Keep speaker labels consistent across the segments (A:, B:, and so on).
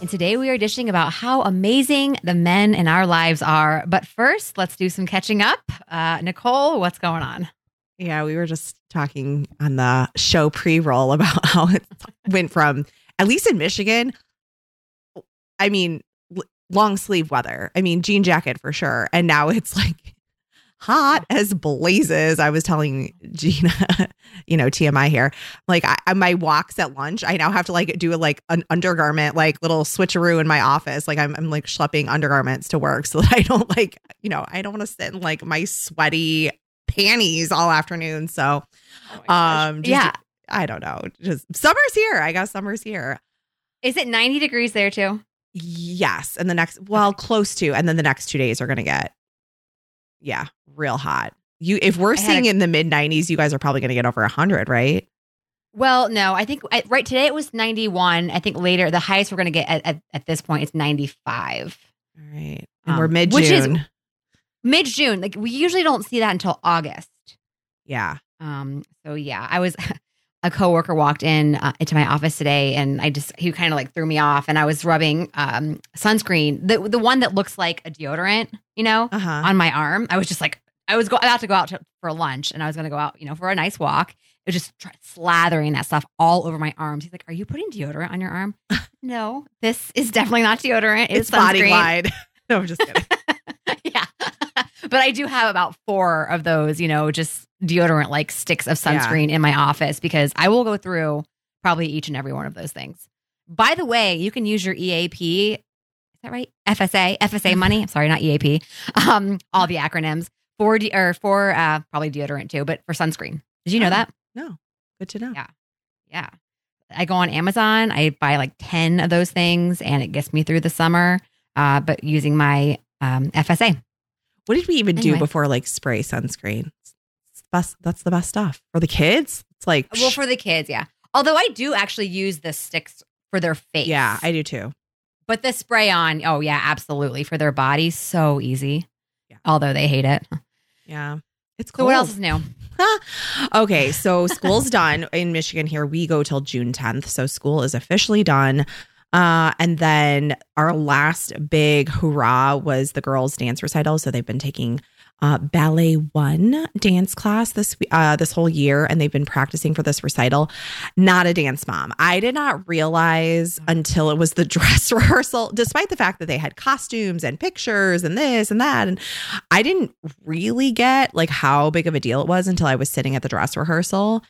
A: And today we are dishing about how amazing the men in our lives are. But first, let's do some catching up. Uh, Nicole, what's going on?
B: Yeah, we were just talking on the show pre roll about how it went from, at least in Michigan, I mean, long sleeve weather. I mean, jean jacket for sure. And now it's like hot as blazes. I was telling Gina, you know, TMI here, like I, my walks at lunch, I now have to like do a, like an undergarment, like little switcheroo in my office. Like I'm, I'm like schlepping undergarments to work so that I don't like, you know, I don't want to sit in like my sweaty panties all afternoon. So,
A: Oh
B: um, just-
A: yeah.
B: I don't know. Just summer's here. I guess summer's here.
A: Is it 90 degrees there too?
B: Yes. And the next, well, close to, and then the next two days are going to get, yeah, real hot. You, if we're
A: I
B: seeing
A: a-
B: in the mid 90s, you guys are probably going to get over 100, right?
A: Well, no, I think I, right today it was 91. I think later the highest we're going to get at, at, at this point is 95.
B: All right. And
A: Um,
B: we're mid
A: which is-
B: June.
A: Mid June. Like we usually don't see that until August.
B: Yeah.
A: Um, so yeah, I was a coworker walked in uh, into my office today, and I just he kind of like threw me off, and I was rubbing um sunscreen, the the one that looks like a deodorant, you know,
B: Uh huh.
A: on my arm. I was just like, I was go- about to go out to, for lunch, and I was going to go out, you know, for a nice walk. It was just try- slathering that stuff all over my arms. He's like, "Are you putting deodorant on your arm?" no, this is definitely not deodorant.
B: It's
A: It's,
B: body glide. no, I'm just kidding.
A: yeah. but I do have about four of those, you know, just deodorant like sticks of
B: Yeah.
A: sunscreen in my office because I will go through probably each and every one of those things. By the way, you can use your EAP. Is that right? FSA, FSA money. I'm sorry, not EAP. Um, all the acronyms for de- or for uh, probably deodorant too, but for sunscreen. Did you know
B: Oh.
A: that?
B: No. Good to know.
A: Yeah. Yeah. I go on Amazon, I buy like 10 of those things and it gets me through the summer, uh, but using my um, FSA.
B: What did we even do before like spray sunscreen? It's the best, that's the best stuff for the kids. It's like,
A: Well, for the kids, yeah. Although I do actually use the sticks for their face.
B: yeah, I do too.
A: but the spray on, oh yeah, absolutely. For their body, so easy.
B: Yeah.
A: Although they hate it.
B: Yeah. It's
A: So
B: cold.
A: what else is new?
B: okay, so school's done in Michigan here. We go till June 10th. So school is officially done. Uh, and then our last big hurrah was the girls' dance recital. So they've been taking uh, ballet one dance class this uh, this whole year, and they've been practicing for this recital. Not a dance mom. I did not realize until it was the dress rehearsal, despite the fact that they had costumes and pictures and this and that, and I didn't really get like how big of a deal it was until I was sitting at the dress rehearsal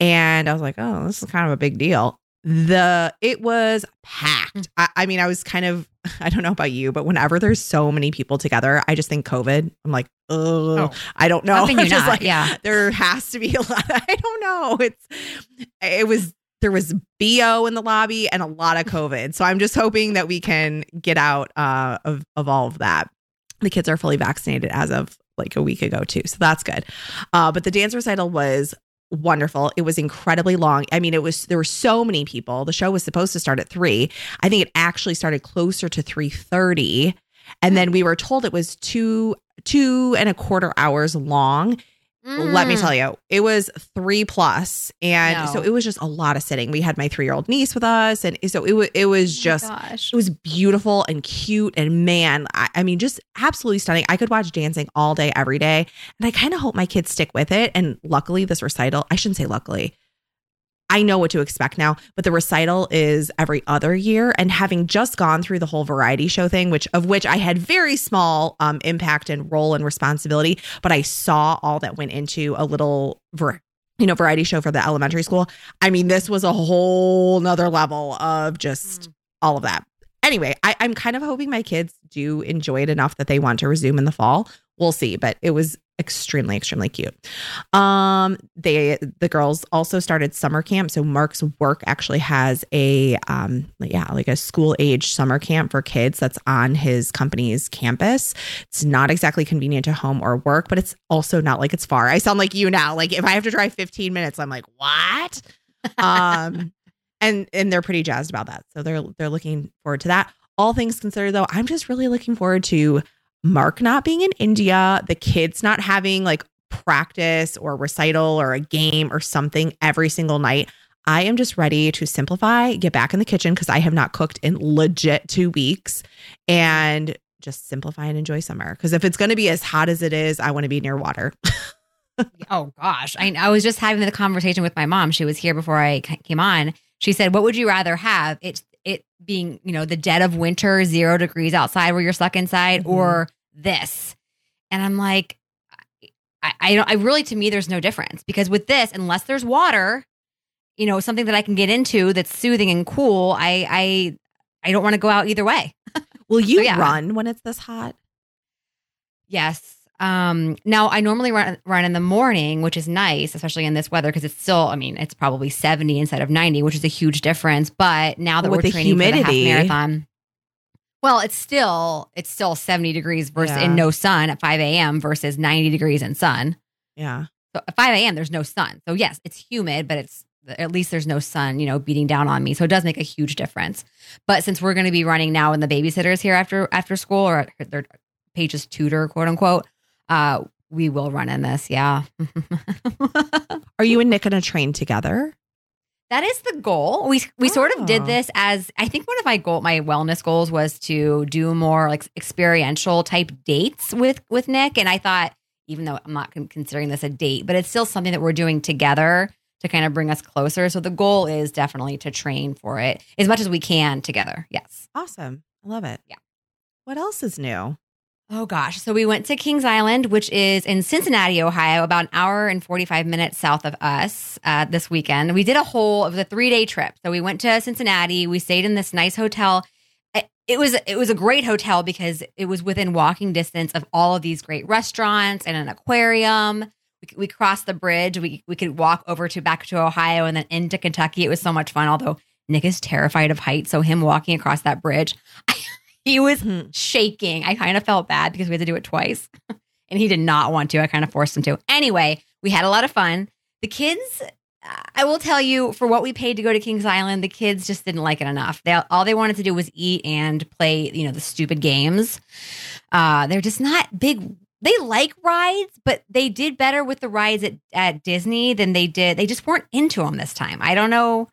B: and I was like, oh, this is kind of a big deal. The it was packed. I, I mean, I was kind of I don't know about you, but whenever there's so many people together, I just think COVID. I'm like, oh, I don't know.
A: How can you
B: I'm just
A: not?
B: like,
A: Yeah.
B: there has to be a lot. I don't know. It's it was there was bo in the lobby and a lot of COVID. So I'm just hoping that we can get out uh, of of all of that the kids are fully vaccinated as of like a week ago too so that's good uh, but the dance recital was wonderful. It was incredibly long. I mean it was there were so many people. The show was supposed to start at three. I think it actually started closer to 3.30 and then we were told it was two two and a quarter hours long let me
A: Mm.
B: tell you, it was three plus, and
A: No.
B: so it was just a lot of sitting. We had my three year old niece with us, and so it was it was just
A: Oh
B: it was beautiful and cute and man I, I mean just absolutely stunning i could watch dancing all day every day and i kind of hope my kids stick with it and luckily this recital i shouldn't say luckily i know what to expect now but the recital is every other year and having just gone through the whole variety show thing which of which i had very small um, impact and role and responsibility but i saw all that went into a little you know variety show for the elementary school i mean this was a whole nother level of just all of that. Anyway, I, I'm kind of hoping my kids do enjoy it enough that they want to resume in the fall. We'll see, but it was extremely extremely cute. Um they the girls also started summer camp. So mark's work actually has a um yeah like a school age summer camp for kids that's on his company's campus. It's not exactly convenient to home or work but it's also not like it's far. I sound like you now. Like if i have to drive 15 minutes i'm like what? Um and and they're pretty jazzed about that. So they're they're looking forward to that. All things considered though i'm just really looking forward to Mark not being in India, the kids not having like practice or recital or a game or something every single night. I am just ready to simplify, get back in the kitchen because I have not cooked in legit two weeks and just simplify and enjoy summer. Because if it's going to be as hot as it is, I want to be near water.
A: oh gosh. I, I was just having the conversation with my mom. She was here before I came on. She said, What would you rather have? It's it being, you know, the dead of winter, zero degrees outside where you're stuck inside, mm-hmm. or this. And I'm like, I, I don't, I really, to me, there's no difference because with this, unless there's water, you know, something that I can get into that's soothing and cool, I, I, I don't want to go out either way.
B: Will you so, yeah. run when it's this hot?
A: Yes. Um, now I normally run run in the morning, which is nice, especially in this weather because it's still, I mean, it's probably 70 instead of 90, which is a huge difference. But now that
B: With
A: we're training
B: humidity.
A: for the half marathon, well, it's still it's still 70 degrees versus yeah. in no sun at 5 a.m. versus 90 degrees in sun.
B: Yeah.
A: So at 5 a.m. there's no sun. So yes, it's humid, but it's at least there's no sun, you know, beating down on me. So it does make a huge difference. But since we're going to be running now and the babysitters here after after school or their Paige's tutor, quote unquote, uh, we will run in this. Yeah.
B: Are you and Nick going to train together?
A: That is the goal. We we oh. sort of did oh. this as I think one of my goal my wellness goals was to do more like experiential type dates with with Nick and I thought even though I'm not considering this a date, but it's still something that we're doing together to kind of bring us closer. So the goal is definitely to train for it as much as we can together. Yes.
B: Awesome. I love it.
A: Yeah.
B: What else is new?
A: Oh gosh. So we went to Kings Island, which is in Cincinnati, Ohio, about an hour and 45 minutes south of us uh, this weekend. We did a whole, of the three day trip. So we went to Cincinnati. We stayed in this nice hotel. It was it was a great hotel because it was within walking distance of all of these great restaurants and an aquarium. We, we crossed the bridge. We we could walk over to back to Ohio and then into Kentucky. It was so much fun. Although Nick is terrified of heights, so him walking across that bridge, he was mm-hmm. shaking. I kind of felt bad because we had to do it twice. and he did not want to. I kind of forced him to. Anyway, we had a lot of fun. The kids, I will tell you, for what we paid to go to Kings Island, the kids just didn't like it enough. They all they wanted to do was eat and play, you know, the stupid games. Uh, they're just not big. They like rides, but they did better with the rides at, at Disney than they did. They just weren't into them this time. I don't know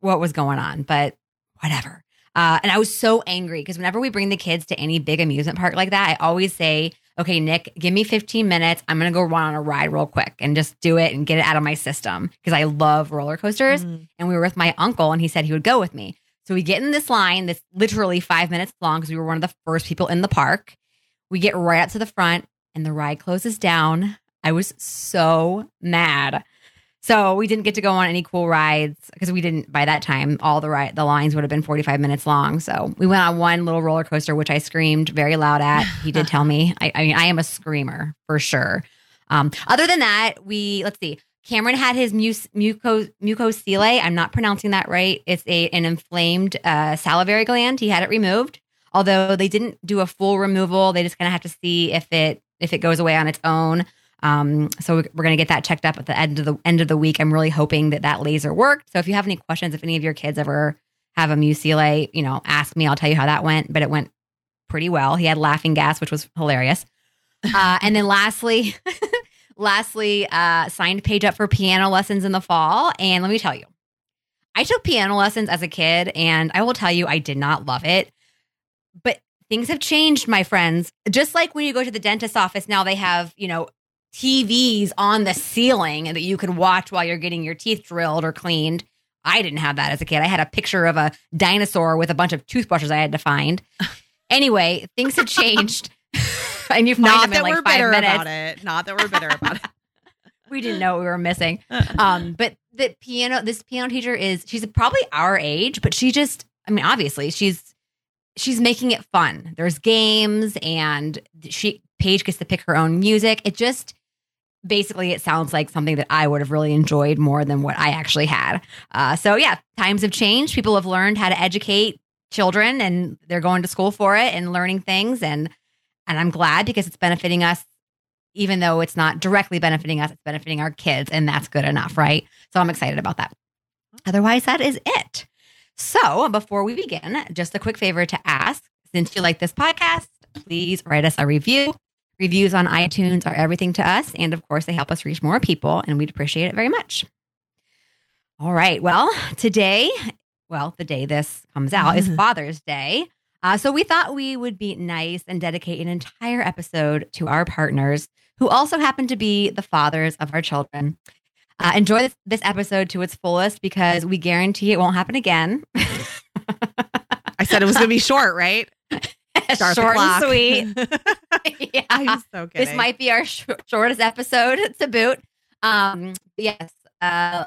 A: what was going on, but whatever. Uh, and I was so angry because whenever we bring the kids to any big amusement park like that, I always say, okay, Nick, give me 15 minutes. I'm going to go run on a ride real quick and just do it and get it out of my system because I love roller coasters. Mm-hmm. And we were with my uncle and he said he would go with me. So we get in this line that's literally five minutes long because we were one of the first people in the park. We get right up to the front and the ride closes down. I was so mad. So we didn't get to go on any cool rides because we didn't by that time all the ride the lines would have been 45 minutes long. So we went on one little roller coaster which I screamed very loud at. He did tell me. I, I mean I am a screamer for sure. Um, other than that, we let's see. Cameron had his mus- muco mucocele. I'm not pronouncing that right. It's a an inflamed uh, salivary gland. He had it removed. Although they didn't do a full removal, they just kind of have to see if it if it goes away on its own. Um, so we're going to get that checked up at the end of the end of the week. I'm really hoping that that laser worked. So if you have any questions, if any of your kids ever have a mucile, you know, ask me. I'll tell you how that went. But it went pretty well. He had laughing gas, which was hilarious. Uh, and then lastly, lastly, uh, signed Paige up for piano lessons in the fall. And let me tell you, I took piano lessons as a kid, and I will tell you, I did not love it. But things have changed, my friends. Just like when you go to the dentist office now, they have, you know, TVs on the ceiling that you could watch while you're getting your teeth drilled or cleaned. I didn't have that as a kid. I had a picture of a dinosaur with a bunch of toothbrushes I had to find. Anyway, things have changed. and you find
B: Not
A: them
B: that
A: in like
B: we're
A: five
B: bitter
A: minutes.
B: about it. Not that we're bitter about it.
A: we didn't know what we were missing. Um, but the piano, this piano teacher is she's probably our age, but she just, I mean, obviously she's she's making it fun. There's games and she Paige gets to pick her own music. It just basically it sounds like something that I would have really enjoyed more than what I actually had. Uh, so yeah, times have changed. People have learned how to educate children, and they're going to school for it and learning things. and And I'm glad because it's benefiting us. Even though it's not directly benefiting us, it's benefiting our kids, and that's good enough, right? So I'm excited about that. Otherwise, that is it. So before we begin, just a quick favor to ask since you like this podcast, please write us a review. Reviews on iTunes are everything to us. And of course, they help us reach more people, and we'd appreciate it very much. All right. Well, today, well, the day this comes out is Father's Day. Uh, so we thought we would be nice and dedicate an entire episode to our partners who also happen to be the fathers of our children. Uh, enjoy this, this episode to its fullest because we guarantee it won't happen again.
B: I said it was going to be short, right?
A: Start short and sweet.
B: yeah. I'm so kidding.
A: This might be our sh- shortest episode to boot. Um, yes. Uh,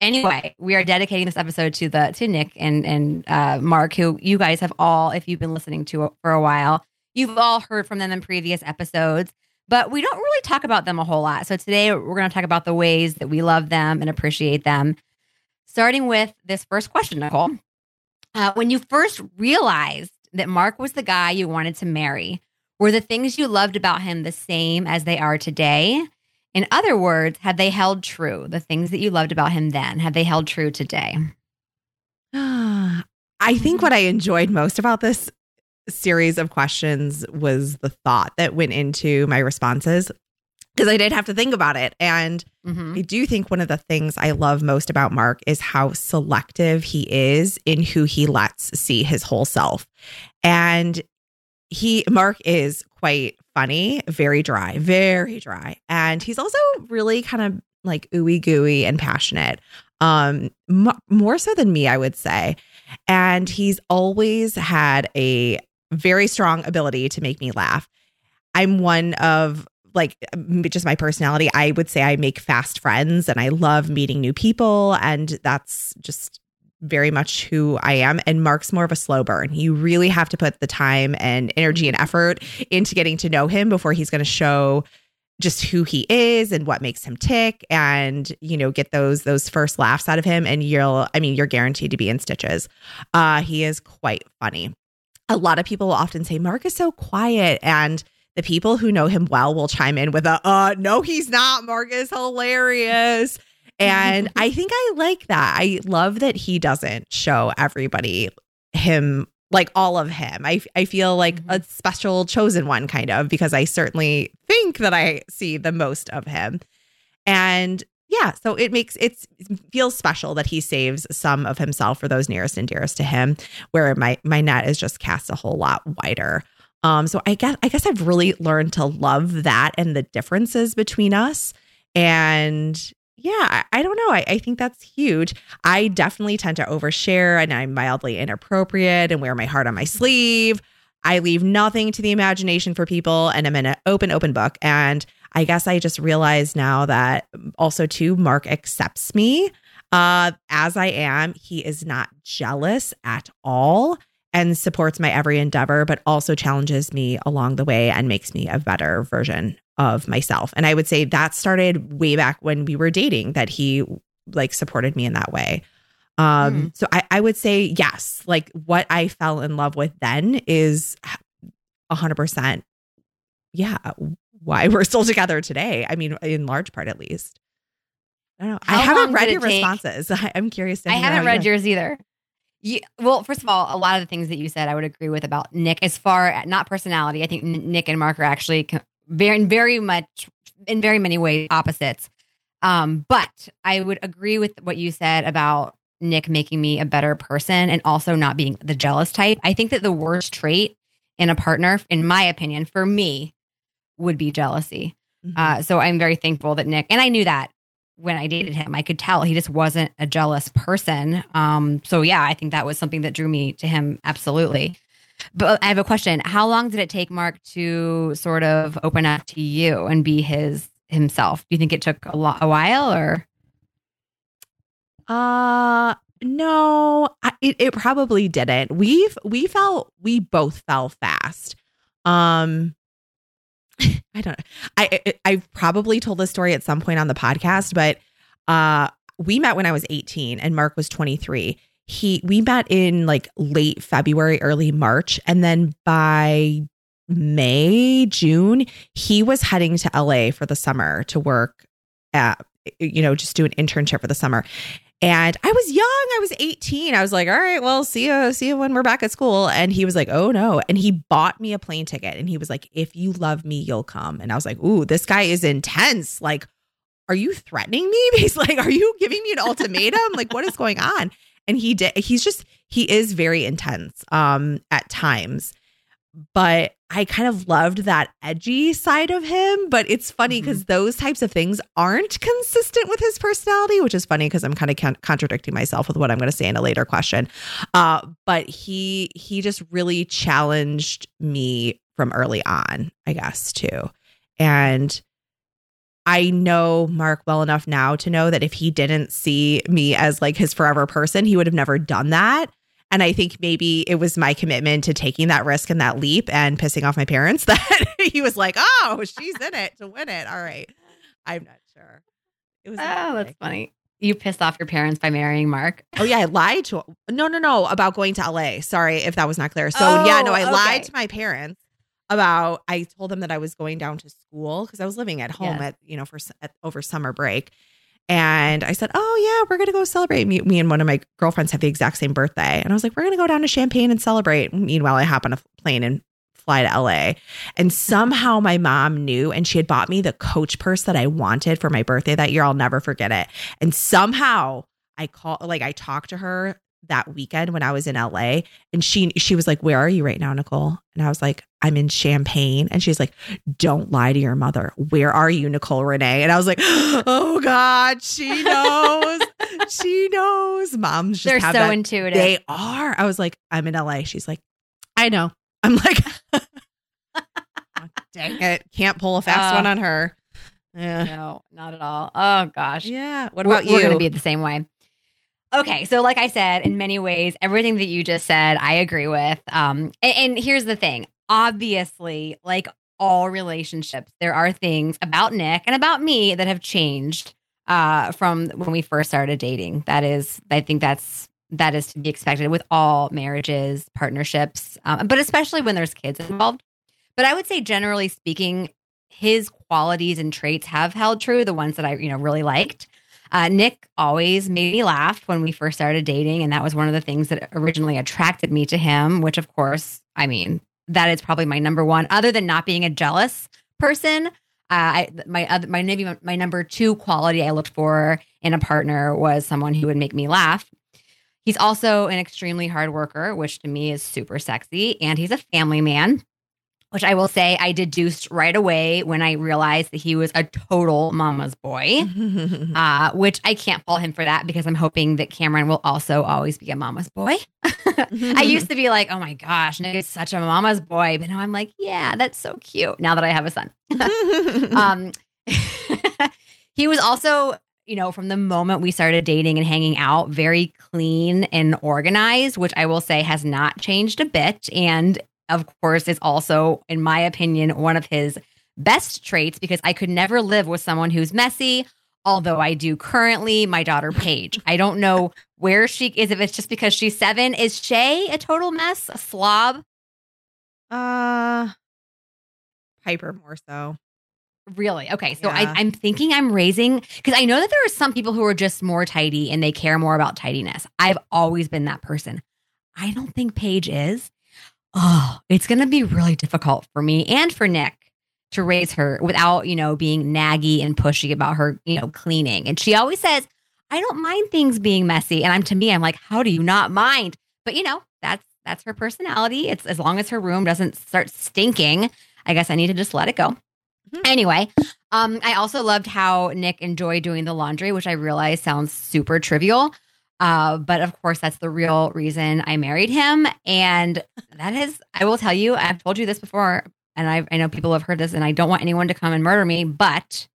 A: anyway, we are dedicating this episode to the to Nick and and uh, Mark, who you guys have all, if you've been listening to for a while, you've all heard from them in previous episodes. But we don't really talk about them a whole lot. So today we're going to talk about the ways that we love them and appreciate them. Starting with this first question, Nicole. Uh, when you first realized that Mark was the guy you wanted to marry, were the things you loved about him the same as they are today? In other words, have they held true? The things that you loved about him then, have they held true today?
B: I think what I enjoyed most about this series of questions was the thought that went into my responses because I did have to think about it. And mm-hmm. I do think one of the things I love most about Mark is how selective he is in who he lets see his whole self. And he, Mark is quite funny, very dry, very dry. And he's also really kind of like ooey gooey and passionate. Um, m- more so than me, I would say. And he's always had a very strong ability to make me laugh. I'm one of like just my personality. I would say I make fast friends and I love meeting new people. And that's just very much who I am. And Mark's more of a slow burn. You really have to put the time and energy and effort into getting to know him before he's going to show just who he is and what makes him tick and you know get those those first laughs out of him and you'll i mean you're guaranteed to be in stitches uh he is quite funny a lot of people often say Mark is so quiet and the people who know him well will chime in with a uh no he's not. Mark is hilarious. And I think I like that. I love that he doesn't show everybody him like all of him. I I feel like mm-hmm. a special chosen one kind of because I certainly think that I see the most of him. And yeah, so it makes it feels special that he saves some of himself for those nearest and dearest to him, where my my net is just cast a whole lot wider. Um, so I guess I guess I've really learned to love that and the differences between us. And yeah, I, I don't know. I, I think that's huge. I definitely tend to overshare and I'm mildly inappropriate and wear my heart on my sleeve. I leave nothing to the imagination for people and I'm an open, open book. And I guess I just realize now that also too, Mark accepts me uh, as I am. He is not jealous at all and supports my every endeavor, but also challenges me along the way and makes me a better version of myself. And I would say that started way back when we were dating, that he like supported me in that way. Um, mm. so I, I would say yes, like what I fell in love with then is a hundred percent. Yeah, why we're still together today. I mean, in large part, at least. I don't know. How I haven't read your responses. I'm curious.
A: I haven't read yours either. You, well, first of all, a lot of the things that you said, I would agree with about Nick. As far as not personality, I think Nick and Mark are actually very, very much in very many ways opposites. Um, but I would agree with what you said about Nick making me a better person and also not being the jealous type. I think that the worst trait in a partner, in my opinion, for me, would be jealousy. Mm-hmm. Uh, so I'm very thankful that Nick, and I knew that when I dated him, I could tell he just wasn't a jealous person. Um, so yeah, I think that was something that drew me to him absolutely. But I have a question. How long did it take Mark to sort of open up to you and be his himself? Do you think it took a, lo- a while or?
B: Uh no, it, it probably didn't. We've we felt we both fell fast. Um I don't I I I've probably told this story at some point on the podcast, but uh we met when I was 18 and Mark was 23. He we met in like late February, early March, and then by May, June, he was heading to LA for the summer to work at you know, just do an internship for the summer. And I was young. I was 18. I was like, all right, well, see you, see you when we're back at school. And he was like, oh no. And he bought me a plane ticket. And he was like, if you love me, you'll come. And I was like, ooh, this guy is intense. Like, are you threatening me? He's like, are you giving me an ultimatum? like, what is going on? And he did, he's just, he is very intense um at times but I kind of loved that edgy side of him. But it's funny because mm-hmm. those types of things aren't consistent with his personality, which is funny because I'm kind of con- contradicting myself with what I'm going to say in a later question. Uh, but he he just really challenged me from early on, I guess, too. And I know Mark well enough now to know that if he didn't see me as like his forever person, he would have never done that. And I think maybe it was my commitment to taking that risk and that leap and pissing off my parents that he was like, oh, she's in it to win it. All right. I'm not sure.
A: It was Oh, that's funny. You pissed off your parents by marrying Mark.
B: Oh yeah, I lied to no, no, no about going to LA. Sorry if that was not clear. So oh, yeah, no, oh, I okay. lied to my parents about. I told them that I was going down to school because I was living at home yes. at you know for at, over summer break, and I said, Oh, yeah, we're going to go celebrate. Me, me, and one of my girlfriends have the exact same birthday. And I was like, We're going to go down to Champaign and celebrate. Meanwhile, I hop on a plane and fly to LA. And somehow my mom knew, and she had bought me the coach purse that I wanted for my birthday that year. I'll never forget it. And somehow I call, like, I talked to her that weekend when I was in LA and she she was like, "Where are you right now, Nicole?" And I was like, "I'm in Champaign." And she's like, "Don't lie to your mother. Where are you, Nicole Renee?" And I was like, "Oh god, she knows. she knows." Moms just
A: They're so
B: that.
A: intuitive.
B: They are. I was like, "I'm in LA." She's like, "I know." I'm like, oh, "Dang it. Can't pull a fast uh, one on her."
A: Yeah. No, not at all. Oh gosh.
B: Yeah. What about
A: we're,
B: you?
A: We're going to be the same way. Okay, so like I said, in many ways, everything that you just said, I agree with. Um, and, and here's the thing: obviously, like all relationships, there are things about Nick and about me that have changed uh, from when we first started dating. That is, I think that's that is to be expected with all marriages, partnerships, um, but especially when there's kids involved. But I would say, generally speaking, his qualities and traits have held true. The ones that I, you know, really liked. Uh, Nick always made me laugh when we first started dating. And that was one of the things that originally attracted me to him, which, of course, I mean, that is probably my number one, other than not being a jealous person. Uh, I, my other, my maybe my number two quality I looked for in a partner was someone who would make me laugh. He's also an extremely hard worker, which to me is super sexy, and he's a family man which I will say I deduced right away when I realized that he was a total mama's boy, uh, which I can't fault him for that because I'm hoping that Cameron will also always be a mama's boy. I used to be like, oh my gosh, Nick is such a mama's boy. But now I'm like, yeah, that's so cute now that I have a son. um, he was also, you know, from the moment we started dating and hanging out, very clean and organized, which I will say has not changed a bit. And of course, is also, in my opinion, one of his best traits because I could never live with someone who's messy. Although I do currently, my daughter Paige. I don't know where she is. If it's just because she's seven, is Shay a total mess, a slob?
B: Uh, Piper more so.
A: Really? Okay. So yeah. I, am thinking I'm raising because I know that there are some people who are just more tidy and they care more about tidiness. I've always been that person. I don't think Paige is oh, it's going to be really difficult for me and for Nick to raise her without, you know, being naggy and pushy about her, you know, cleaning. And she always says, I don't mind things being messy. And I'm to me, I'm like, how do you not mind? But you know, that's that's her personality. It's as long as her room doesn't start stinking, I guess I need to just let it go. Mm-hmm. Anyway, um, I also loved how Nick enjoyed doing the laundry, which I realize sounds super trivial. Uh, but of course, that's the real reason I married him. And that is, I will tell you, I've told you this before, and I've, I know people have heard this, and I don't want anyone to come and murder me, but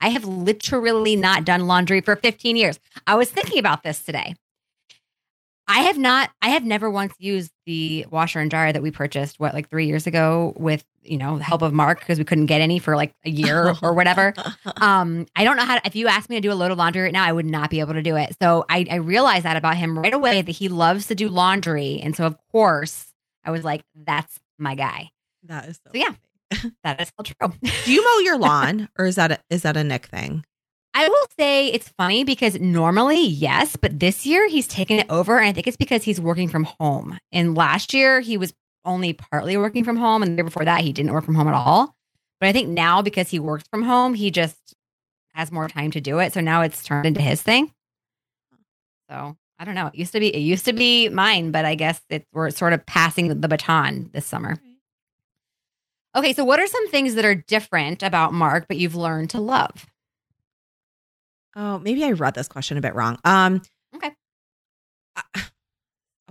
A: I have literally not done laundry for 15 years. I was thinking about this today. I have not, I have never once used the washer and dryer that we purchased, what, like three years ago with, you know, the help of Mark because we couldn't get any for like a year or whatever. Um, I don't know how, to, if you asked me to do a load of laundry right now, I would not be able to do it. So I, I realized that about him right away that he loves to do laundry. And so, of course, I was like, that's my guy.
B: That is so,
A: So, yeah. That is all true.
B: Do you mow your lawn or is that a, is that a Nick thing?
A: I will say it's funny because normally, yes, but this year he's taken it over. And I think it's because he's working from home. And last year he was only partly working from home. And the year before that, he didn't work from home at all. But I think now because he works from home, he just has more time to do it. So now it's turned into his thing. So I don't know. It used to be, it used to be mine, but I guess it, we're sort of passing the baton this summer. Okay. So what are some things that are different about Mark, but you've learned to love?
B: Oh, maybe I read this question a bit wrong. Um,
A: Okay.
B: uh,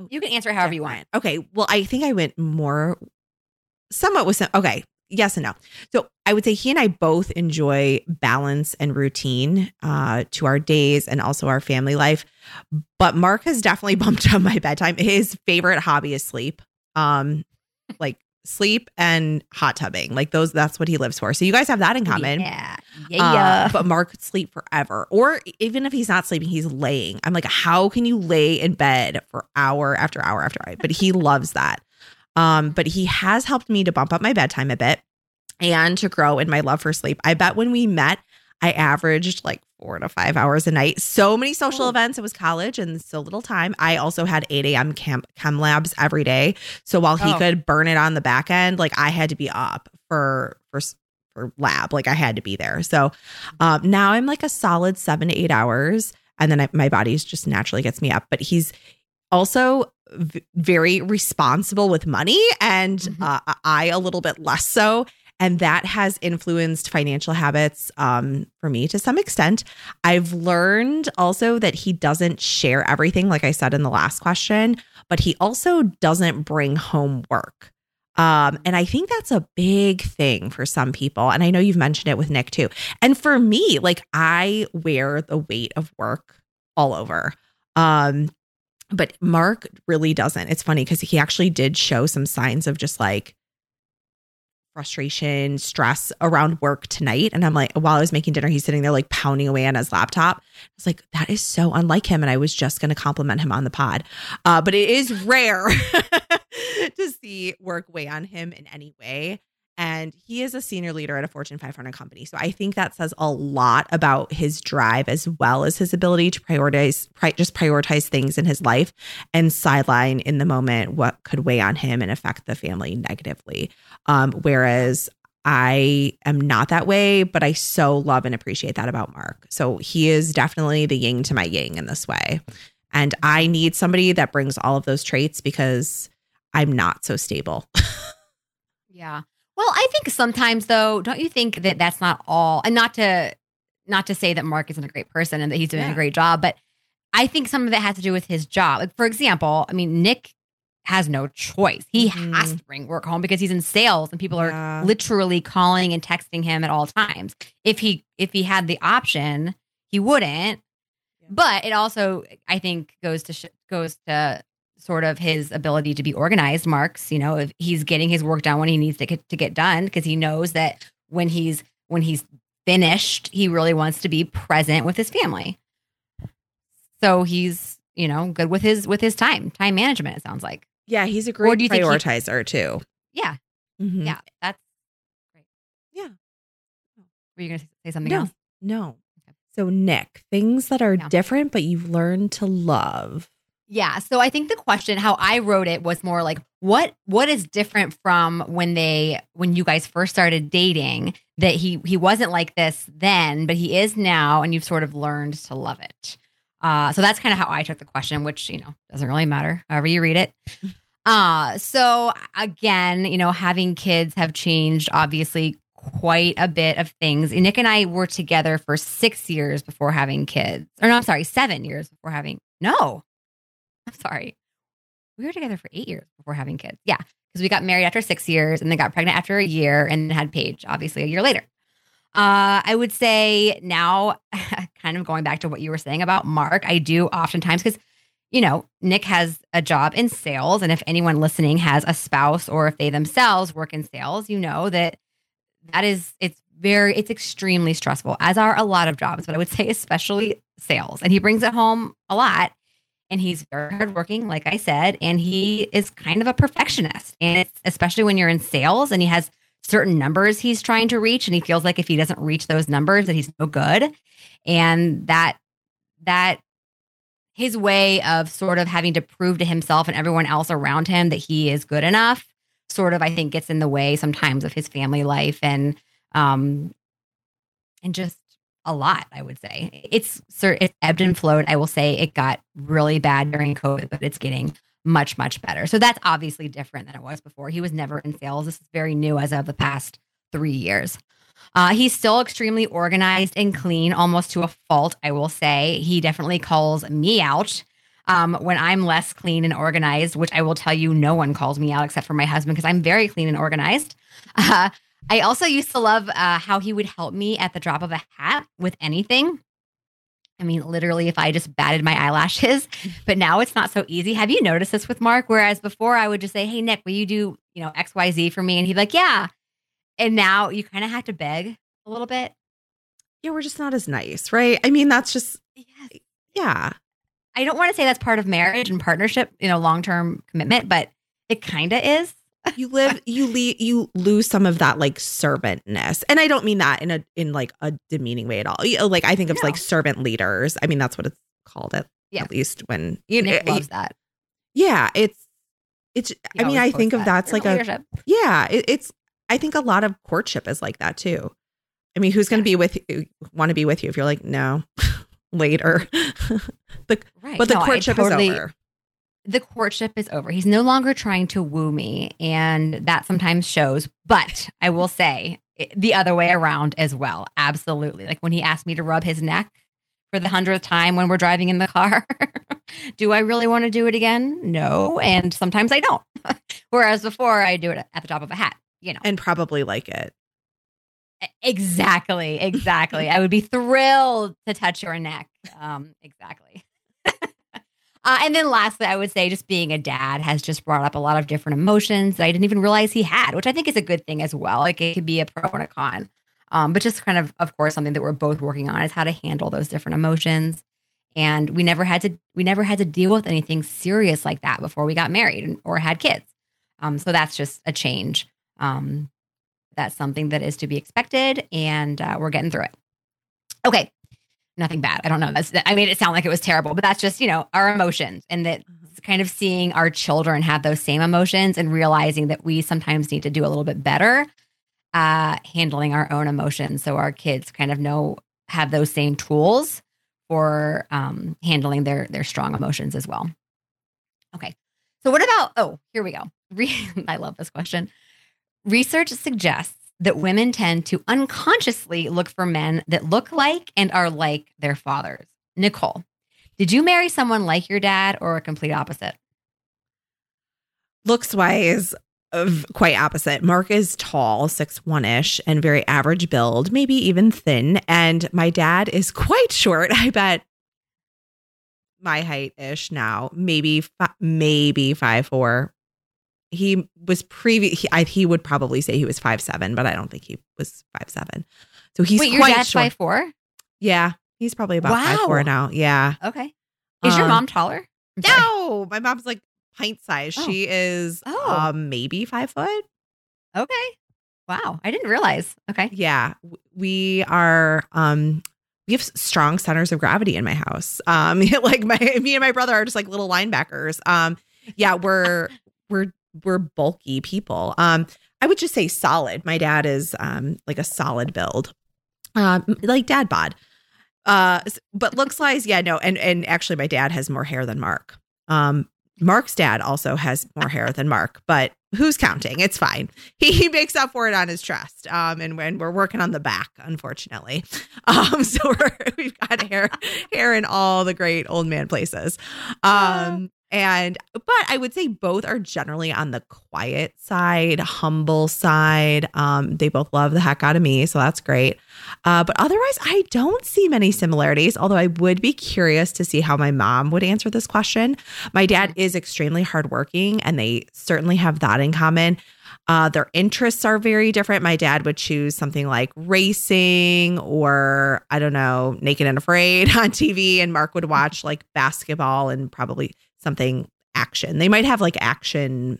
A: You can answer however you want.
B: Okay. Well, I think I went more somewhat with some. Okay. Yes and no. So I would say he and I both enjoy balance and routine uh, to our days and also our family life. But Mark has definitely bumped up my bedtime. His favorite hobby is sleep. Um, like sleep and hot tubbing. Like those, that's what he lives for. So you guys have that in common.
A: Yeah.
B: Uh,
A: Yeah.
B: but Mark could sleep forever. Or even if he's not sleeping, he's laying. I'm like, how can you lay in bed for hour after hour after hour? But he loves that. Um, but he has helped me to bump up my bedtime a bit and to grow in my love for sleep. I bet when we met, I averaged like four to five hours a night. So many social
A: Oh.
B: events. It was college and so little time. I also had 8 a.m. camp chem labs every day. So while he
A: Oh.
B: could burn it on the back end, like I had to be up for for for lab. Like I had to be there. So um, now I'm like a solid seven to eight hours, and then I, my body's just naturally gets me up. But he's also v- very responsible with money, and
A: Mhm.
B: uh, I a little bit less so. And that has influenced financial habits um, for me to some extent. I've learned also that he doesn't share everything, like I said in the last question, but he also doesn't bring home work. Um, and I think that's a big thing for some people. And I know you've mentioned it with Nick too. And for me, like I wear the weight of work all over. Um, but Mark really doesn't. It's funny because he actually did show some signs of just like frustration, stress around work tonight. And I'm like, while I was making dinner, he's sitting there like pounding away on his laptop. I was like, that is so unlike him. And I was just going to compliment him on the pod. Uh, but it is rare to see work weigh on him in any way. And he is a senior leader at a Fortune 500 company. So I think that says a lot about his drive as well as his ability to prioritize, pri- just prioritize things in his life and sideline in the moment what could weigh on him and affect the family negatively. Um, whereas I am not that way, but I so love and appreciate that about Mark. So he is definitely the yin to my yang in this way. And I need somebody that brings all of those traits because I'm not so stable.
A: Yeah. Well, I think sometimes though, don't you think that that's not all and not to not to say that Mark isn't a great person and that he's doing
B: Yeah.
A: a great job, but I think some of it has to do with his job. Like for example, I mean Nick has no choice. He
B: Mhm.
A: has to bring work home because he's in sales and people are literally calling and texting him at all times. If he if he had the option, he wouldn't.
B: Yeah.
A: But it also I think goes to sh- goes to sort of his ability to be organized marks you know if he's getting his work done when he needs to get, to get done because he knows that when he's when he's finished he really wants to be present with his family so he's you know good with his with his time time management it sounds like
B: Yeah, he's a great
A: think he-
B: prioritizer too.
A: yeah
B: Mhm.
A: yeah that's great
B: Yeah.
A: were you gonna say something
B: No.
A: else
B: No. So Nick, things that are
A: Yeah.
B: different but you've learned to love.
A: Yeah. So I think the question, how I wrote it, was more like, what what is different from when they when you guys first started dating that he he wasn't like this then, but he is now, and you've sort of learned to love it. Uh, so that's kind of how I took the question, which you know doesn't really matter, however you read it. Uh, so again, you know, having kids have changed obviously quite a bit of things. Nick and I were together for six years before having kids. Or no, I'm sorry, seven years before having no. I'm sorry. We were together for eight years before having kids. Yeah. Because we got married after six years and then got pregnant after a year and had Paige, obviously, a year later. Uh, I would say now, kind of going back to what you were saying about Mark, I do oftentimes because you know, Nick has a job in sales. And if anyone listening has a spouse or if they themselves work in sales, you know that that is, it's very, it's extremely stressful, as are a lot of jobs, but I would say especially sales. And he brings it home a lot. And he's very hardworking, like I said, and he is kind of a perfectionist. And it's especially when you're in sales and he has certain numbers he's trying to reach, and he feels like if he doesn't reach those numbers, that he's no good. And that that his way of sort of having to prove to himself and everyone else around him that he is good enough sort of i think gets in the way sometimes of his family life and um and just a lot i would say. It's it's ebbed and flowed. I will say it got really bad during covid but it's getting much much better. So that's obviously different than it was before. He was never in sales. This is very new as of the past three years. Uh, he's still extremely organized and clean, almost to a fault, I will say. He definitely calls me out um, when I'm less clean and organized, which I will tell you, no one calls me out except for my husband because I'm very clean and organized. Uh, I also used to love uh, how he would help me at the drop of a hat with anything. I mean, literally, if I just batted my eyelashes, but now it's not so easy. Have you noticed this with Mark? Whereas before I would just say, Hey, Nick, will you do, you know, XYZ for me? And he'd be like, Yeah. And now you kind of have to beg a little bit.
B: Yeah, we're just not as nice, right? I mean, that's just, yes. yeah.
A: I don't want to say that's part of marriage and partnership, you know, long term commitment, but it kind of is.
B: You live, you leave, you lose some of that like servantness, and I don't mean that in a in like a demeaning way at all. Like I think of no. like servant leaders. I mean, that's what it's called at yeah. at least when
A: you know Nick loves that.
B: Yeah, it's it's. He I mean, I think of that's like a yeah. It, it's I think a lot of courtship is like that too. I mean, who's going to be with you, want to be with you if you're like, no, later. the, right. But the no, courtship totally, is over.
A: The courtship is over. He's no longer trying to woo me. And that sometimes shows. But I will say the other way around as well. Absolutely. Like when he asked me to rub his neck for the hundredth time when we're driving in the car. do I really want to do it again? No. And sometimes I don't. Whereas before I do it at the top of a hat you know,
B: and probably like it.
A: Exactly, exactly. I would be thrilled to touch your neck. Um, exactly. Uh, and then lastly, I would say just being a dad has just brought up a lot of different emotions that I didn't even realize he had, which I think is a good thing as well. Like it could be a pro and a con. Um, but just kind of, of course, something that we're both working on is how to handle those different emotions. And we never had to, we never had to deal with anything serious like that before we got married or had kids. Um, so that's just a change. Um, that's something that is to be expected, and uh, we're getting through it. Okay, nothing bad. I don't know. That's, I made it sound like it was terrible, but that's just you know our emotions, and that mm-hmm. kind of seeing our children have those same emotions and realizing that we sometimes need to do a little bit better uh, handling our own emotions, so our kids kind of know have those same tools for um, handling their their strong emotions as well. Okay, so what about? Oh, here we go. I love this question. Research suggests that women tend to unconsciously look for men that look like and are like their fathers. Nicole, did you marry someone like your dad or a complete opposite?
B: Looks wise, quite opposite. Mark is tall, six one ish, and very average build, maybe even thin. And my dad is quite short. I bet my height ish now, maybe maybe five four, he was previous. He, he, would probably say he was five seven, but I don't think he was five seven. So he's
A: Wait,
B: your
A: dad's five four.
B: Yeah, he's probably about wow. five four now. Yeah.
A: Okay. Is um, your mom taller?
B: No, my mom's like pint size. Oh. She is oh. um maybe five foot.
A: Okay. Wow, I didn't realize. Okay.
B: Yeah, we are um we have strong centers of gravity in my house. Um like my me and my brother are just like little linebackers. Um yeah, we're we're we're bulky people. Um, I would just say solid. My dad is um like a solid build, um, like dad bod. Uh, but looks wise, yeah, no, and and actually, my dad has more hair than Mark. Um, Mark's dad also has more hair than Mark, but who's counting? It's fine. He, he makes up for it on his chest. Um, and when we're working on the back, unfortunately. Um, so we're, we've got hair, hair in all the great old man places. Um, And but I would say both are generally on the quiet side, humble side. Um, they both love the heck out of me, so that's great. Uh, but otherwise, I don't see many similarities. Although I would be curious to see how my mom would answer this question. My dad is extremely hardworking, and they certainly have that in common. Uh, their interests are very different. My dad would choose something like racing or, I don't know, Naked and Afraid on TV. And Mark would watch like basketball and probably something action. They might have like action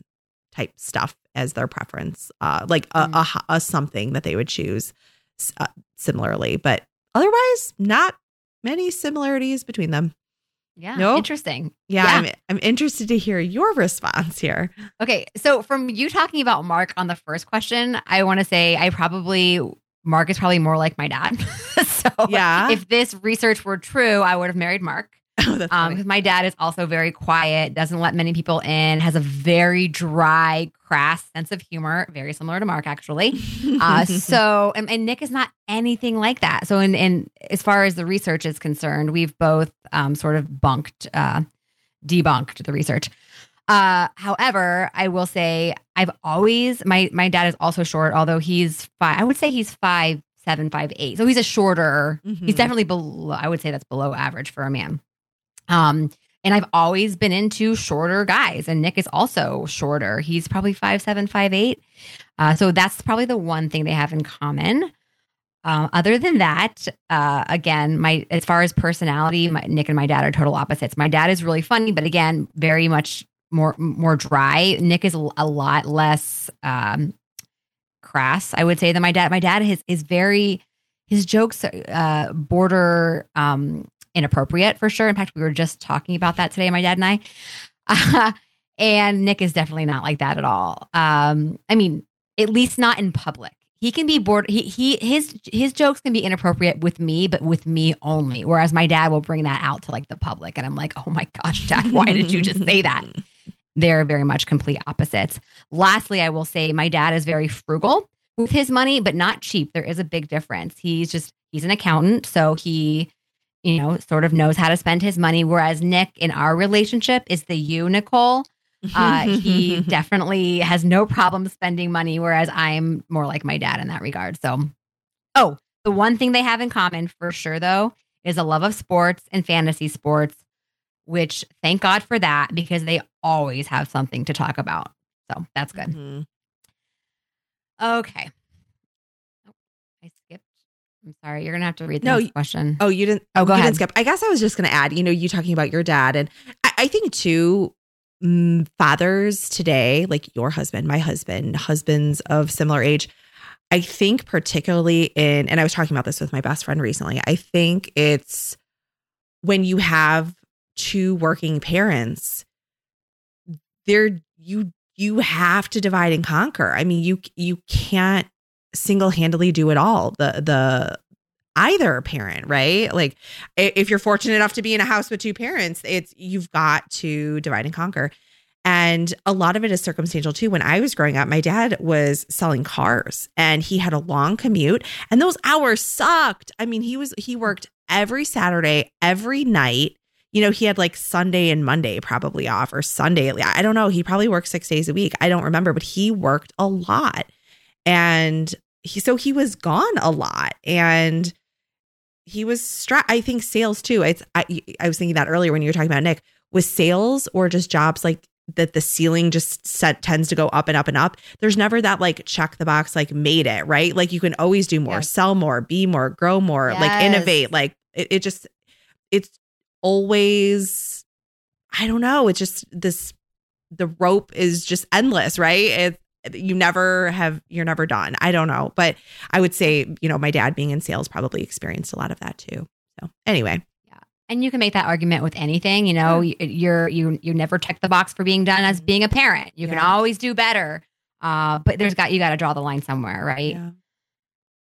B: type stuff as their preference, uh, like a, a, a something that they would choose uh, similarly. But otherwise, not many similarities between them.
A: Yeah.
B: Nope.
A: Interesting.
B: Yeah,
A: Yeah.
B: I'm, I'm interested to hear your response here.
A: Okay. So from you talking about Mark on the first question, I want to say I probably Mark is probably more like my dad. so
B: Yeah.
A: if this research were true, I would have married Mark.
B: Oh,
A: Um, my dad is also very quiet, doesn't let many people in, has a very dry, crass sense of humor, very similar to Mark, actually. Uh, so, and, and Nick is not anything like that. So, in, in as far as the research is concerned, we've both um, sort of bunked, uh, debunked the research. Uh, however, I will say I've always my my dad is also short, although he's five. I would say he's five seven, five eight. So he's a shorter. He's
B: Mhm.
A: definitely below. I would say that's below average for a man. Um, and I've always been into shorter guys, and Nick is also shorter. He's probably five seven, five eight. Uh, so that's probably the one thing they have in common. Uh, other than that, uh, again, my as far as personality, my, Nick and my dad are total opposites. My dad is really funny, but again, very much more more dry. Nick is a, lot less um, crass, I would say, than my dad. My dad is is very his jokes uh, border um, inappropriate for sure. In fact, we were just talking about that today, my dad and I. Uh, and Nick is definitely not like that at all. Um, I mean, at least not in public. He can be bored. He he his his jokes can be inappropriate with me, but with me only. Whereas my dad will bring that out to like the public, and I'm like, oh my gosh, Dad, why did you just say that? They're very much complete opposites. Lastly, I will say my dad is very frugal with his money, but not cheap. There is a big difference. He's just he's an accountant, so he you know sort of knows how to spend his money. Whereas Nick in our relationship is the you, Nicole. Uh, he definitely has no problem spending money, whereas I'm more like my dad in that regard. So, oh, the one thing they have in common for sure, though, is a love of sports and fantasy sports, which thank God for that because they always have something to talk about. So that's good.
B: Mhm.
A: Okay. I'm sorry. You're going to have to read the
B: No,
A: next question.
B: Oh, you didn't.
A: Oh, go ahead.
B: Skip. I guess I was just going to add. You know, you talking about your dad, and I, I think too, mm, fathers today, like your husband, my husband, husbands of similar age. I think particularly in, and I was talking about this with my best friend recently. I think it's when you have two working parents, there you you have to divide and conquer. I mean, you you can't single handedly do it all. The the either parent, right? Like if you're fortunate enough to be in a house with two parents, it's you've got to divide and conquer. And a lot of it is circumstantial too. When I was growing up, my dad was selling cars and he had a long commute and those hours sucked. I mean, he was he worked every Saturday, every night. You know, he had like Sunday and Monday probably off or Sunday. I don't know. He probably worked 6 days a week. I don't remember, but he worked a lot. And he so he was gone a lot and he was stra- I think sales too. It's I, I was thinking that earlier when you were talking about Nick was sales or just jobs like that the ceiling just set tends to go up and up and up. There's never that like check the box like made it, right? Like you can always do more,
A: Yes.
B: sell more, be more, grow more, like innovate. Like it, it just it's always I don't know, it's just this the rope is just endless, right? It you never have you're never done. I don't know, but I would say, you know, my dad being in sales probably experienced a lot of that too. So, anyway, yeah
A: And you can make that argument with anything. You know, you, you're you you never check the box for being done as being a parent. You can always do better. Uh, but there's got you got to draw the line somewhere, right?
B: yeah.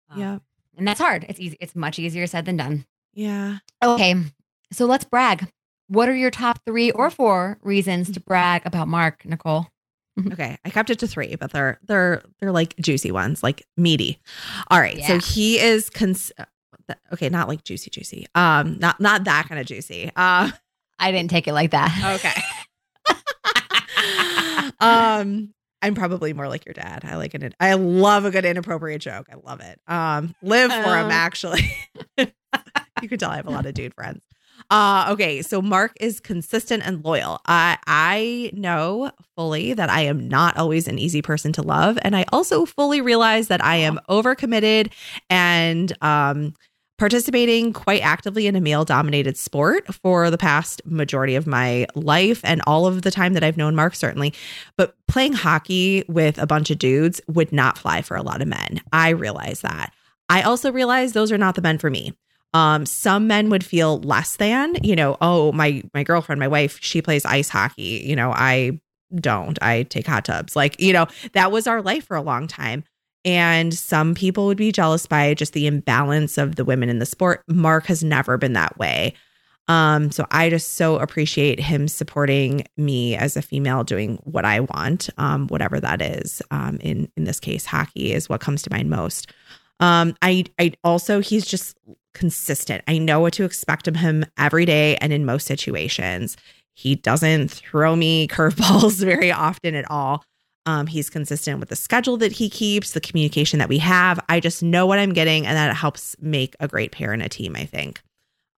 A: Um,
B: Yeah.
A: and that's hard. It's easy. It's much easier said than done.
B: Yeah.
A: Okay, so let's brag. What are your top three or four reasons to brag about Mark, Nicole?
B: Okay, I kept it to 3, but they're they're they're like juicy ones, like meaty. All right.
A: Yeah.
B: So he is cons- uh, okay, not like juicy juicy. Um not not that kind of juicy. Uh
A: I didn't take it like that.
B: okay. um, I'm probably more like your dad. I like it. I love a good inappropriate joke. I love it. Um, live for him
A: Um.
B: actually. you can tell I have a lot of dude friends. Uh, okay, so Mark is consistent and loyal. I I know fully that I am not always an easy person to love, and I also fully realize that I am overcommitted and um participating quite actively in a male dominated sport for the past majority of my life and all of the time that I've known Mark certainly. But playing hockey with a bunch of dudes would not fly for a lot of men. I realize that. I also realize those are not the men for me um some men would feel less than you know oh my my girlfriend my wife she plays ice hockey you know I don't I take hot tubs like you know that was our life for a long time and some people would be jealous by just the imbalance of the women in the sport. Mark has never been that way. Um, so I just so appreciate him supporting me as a female doing what I want, um, whatever that is. Um, in in this case, hockey is what comes to mind most. Um, I I also he's just consistent. I know what to expect of him every day and in most situations. He doesn't throw me curveballs very often at all. Um, he's consistent with the schedule that he keeps, the communication that we have. I just know what I'm getting, and that helps make a great pair and a team. I think.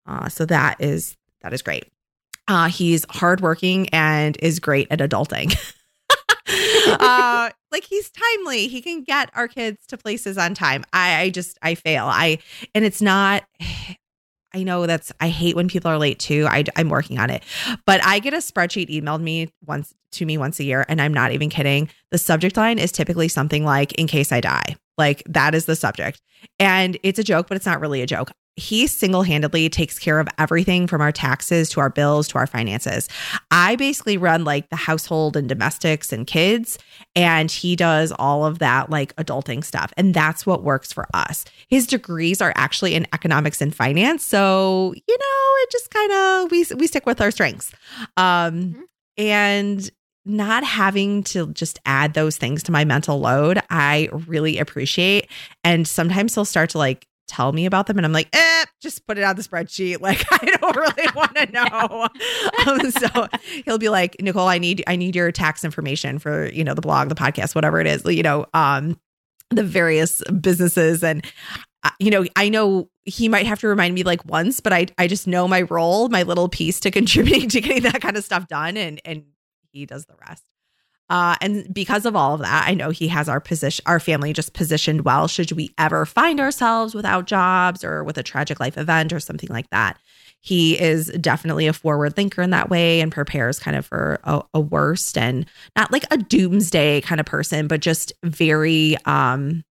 B: Uh, so that is that is great. Uh, he's hardworking and is great at adulting. uh, like he's timely. He can get our kids to places on time. I, I just I fail. I and it's not. I know that's I hate when people are late too. I, I'm working on it, but I get a spreadsheet emailed me once to me once a year, and I'm not even kidding. The subject line is typically something like "In case I die." Like that is the subject, and it's a joke, but it's not really a joke. He single handedly takes care of everything from our taxes to our bills to our finances. I basically run like the household and domestics and kids, and he does all of that like adulting stuff. And that's what works for us. His degrees are actually in economics and finance. So, you know, it just kind of we we stick with our strengths. Um
A: Mhm.
B: and not having to just add those things to my mental load, I really appreciate. And sometimes he'll start to like tell me about them and I'm like, eh, just put it on the spreadsheet. Like I don't really want to know. um, so he'll be like, Nicole, I need I need your tax information for, you know, the blog, the podcast, whatever it is, you know, um, the various businesses and uh, you know, I know he might have to remind me like once, but I I just know my role, my little piece to contributing to getting that kind of stuff done and and he does the rest. Uh, and because of all of that, I know he has our position, our family just positioned well. Should we ever find ourselves without jobs or with a tragic life event or something like that, he is definitely a forward thinker in that way and prepares kind of for a, a worst and not like a doomsday kind of person, but just very. um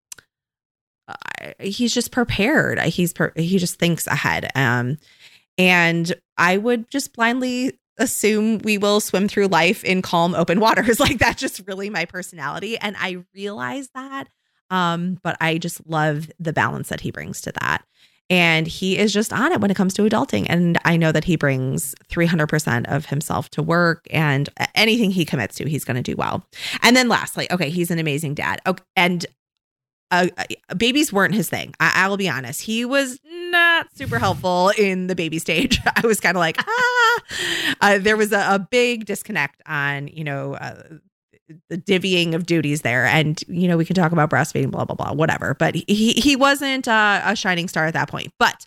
B: He's just prepared. He's per- he just thinks ahead. Um, and I would just blindly assume we will swim through life in calm open waters. Like that's just really my personality. And i realize that um but i just love the balance that he brings to that. And he is just on it when it comes to adulting. And i know that he brings 300% of himself to work and anything he commits to he's going to do well. And then lastly okay he's an amazing dad. Okay, and uh, uh, babies weren't his thing. I, I will be honest. He was not super helpful in the baby stage. I was kind of like, ah. Uh, there was a, a big disconnect on, you know, uh, the divvying of duties there. And, you know, we can talk about breastfeeding, blah, blah, blah, whatever. But he, he wasn't uh, a shining star at that point. But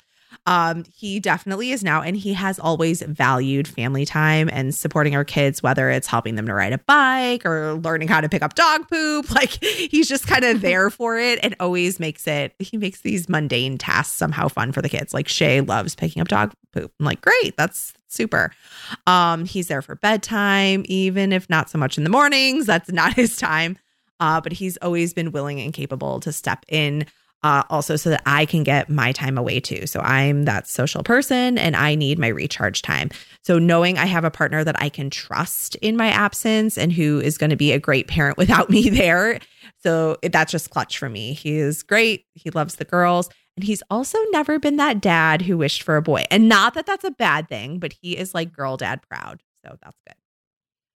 B: um, he definitely is now. And he has always valued family time and supporting our kids, whether it's helping them to ride a bike or learning how to pick up dog poop. Like he's just kind of there for it and always makes it, he makes these mundane tasks somehow fun for the kids. Like Shay loves picking up dog poop. I'm like, great, that's super. Um, he's there for bedtime, even if not so much in the mornings. That's not his time. Uh, but he's always been willing and capable to step in uh, also so that I can get my time away too. So I'm that social person and I need my recharge time. So knowing I have a partner that I can trust in my absence and who is going to be a great parent without me there. So that's just clutch for me. He is great. He loves the girls. And he's also never been that dad who wished for a boy. And not that that's a bad thing, but he is like girl dad proud. So that's good.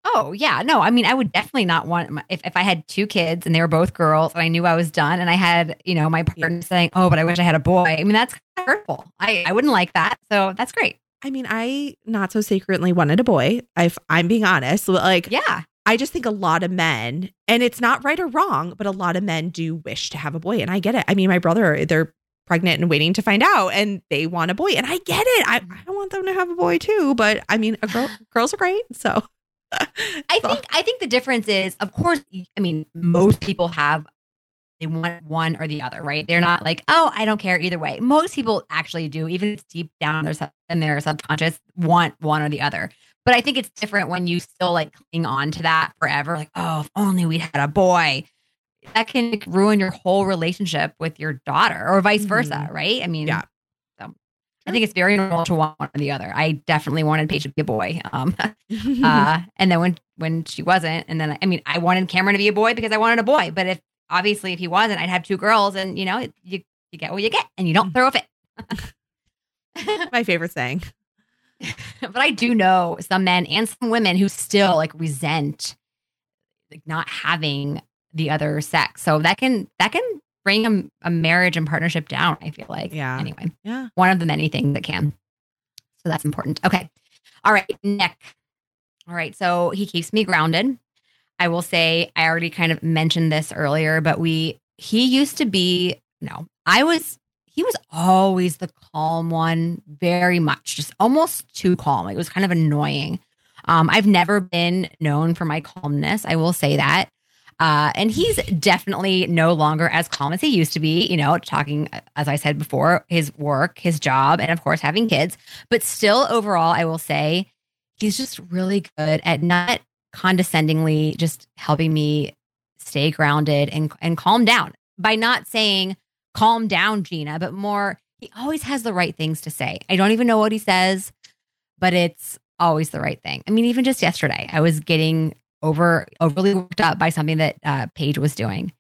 A: Oh yeah, no. I mean, I would definitely not want my, if if I had two kids and they were both girls and I knew I was done and I had you know my partner saying, "Oh, but I wish I had a boy." I mean, that's hurtful. I I wouldn't like that. So that's great.
B: I mean, I not so secretly wanted a boy. If I'm being honest, like
A: Yeah.
B: I just think a lot of men, and it's not right or wrong, but a lot of men do wish to have a boy. And I get it. I mean, my brother, they're pregnant and waiting to find out, and they want a boy. And I get it. I, mm. I want them to have a boy too. But I mean, a girl, girls are great. So
A: I think I think the difference is, of course, I mean, most people have they want one or the other, right? They're not like, oh, I don't care either way. Most people actually do, even deep down in their, in their subconscious, want one or the other. But I think it's different when you still like cling on to that forever. Like, oh, if only we had a boy. That can ruin your whole relationship with your daughter or vice versa,
B: Mhm.
A: right? I mean,
B: Yeah.
A: I think it's very normal to want one or the other. I definitely wanted Paige to be a boy. Um, uh, and then when when she wasn't, and then I mean, I wanted Cameron to be a boy because I wanted a boy. But if obviously if he wasn't, I'd have two girls, and you know, you you get what you get, and you don't throw a fit.
B: my favorite saying.
A: but I do know some men and some women who still like resent like not having the other sex. So that can that can bring a, a marriage and partnership down. I feel like.
B: Yeah.
A: Anyway,
B: Yeah.
A: one of the many things that can. So that's important. Okay. All right, Nick. All right. So he keeps me grounded. I will say I already kind of mentioned this earlier, but we he used to be no, I was he was always the calm one, very much, just almost too calm. It was kind of annoying. Um, I've never been known for my calmness. I will say that. Uh, and he's definitely no longer as calm as he used to be, you know, talking, as I said before, his work, his job, and of course, having kids. But still, overall, I will say he's just really good at not condescendingly just helping me stay grounded and, and calm down by not saying, calm down, Gina, but more, he always has the right things to say. I don't even know what he says, but it's always the right thing. I mean, even just yesterday, I was getting over overly worked up by something that uh, Paige was doing.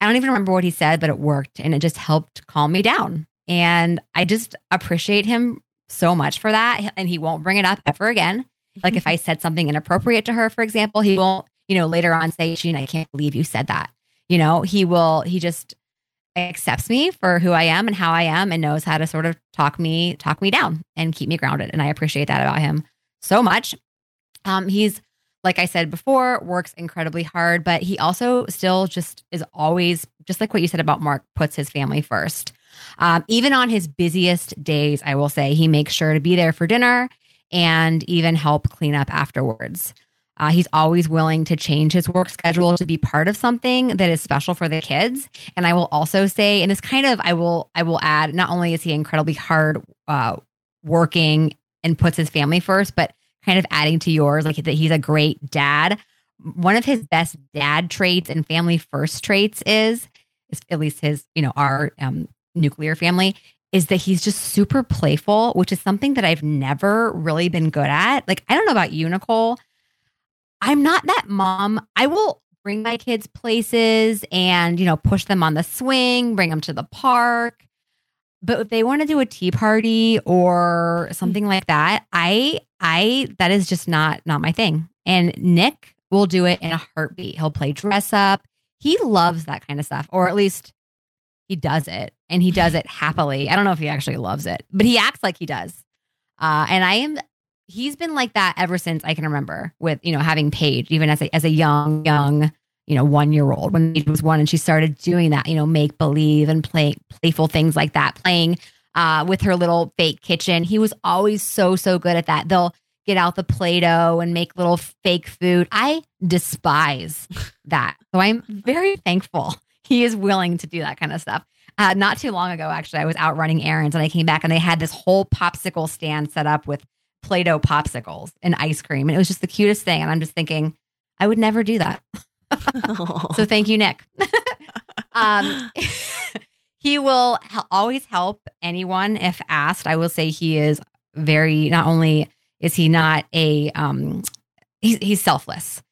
A: I don't even remember what he said, but it worked and it just helped calm me down. And I just appreciate him so much for that. And he won't bring it up ever again. Like if I said something inappropriate to her, for example, he won't, you know, later on say, Gina, I can't believe you said that. You know, he will, he just accepts me for who I am and how I am and knows how to sort of talk me, talk me down and keep me grounded. And I appreciate that about him so much. Um, he's like I said before, works incredibly hard, but he also still just is always, just like what you said about Mark, puts his family first. Um, even on his busiest days, I will say he makes sure to be there for dinner and even help clean up afterwards. Uh, he's always willing to change his work schedule to be part of something that is special for the kids. And I will also say, and this kind of, I will, I will add, not only is he incredibly hard uh, working and puts his family first, but kind of adding to yours, like that he's a great dad. One of his best dad traits and family first traits is, is at least his, you know, our um, nuclear family is that he's just super playful, which is something that I've never really been good at. Like, I don't know about you, Nicole. I'm not that mom. I will bring my kids places and, you know, push them on the swing, bring them to the park. But if they want to do a tea party or something like that, I I that is just not not my thing. And Nick will do it in a heartbeat. He'll play dress up. He loves that kind of stuff, or at least he does it, and he does it happily. I don't know if he actually loves it, but he acts like he does. Uh, and I am. He's been like that ever since I can remember. With you know having Paige, even as a as a young young you know one year old when Paige was one, and she started doing that, you know, make believe and play playful things like that, playing uh, with her little fake kitchen. He was always so so good at that. They'll get out the Play-Doh and make little fake food. I despise that. So I'm very thankful he is willing to do that kind of stuff. Uh, not too long ago, actually, I was out running errands and I came back and they had this whole popsicle stand set up with Play Doh popsicles and ice cream. And it was just the cutest thing. And I'm just thinking, I would never do that. So thank you, Nick. um, he will always help anyone if asked. I will say he is very, not only is he not a, um, he's, he's selfless.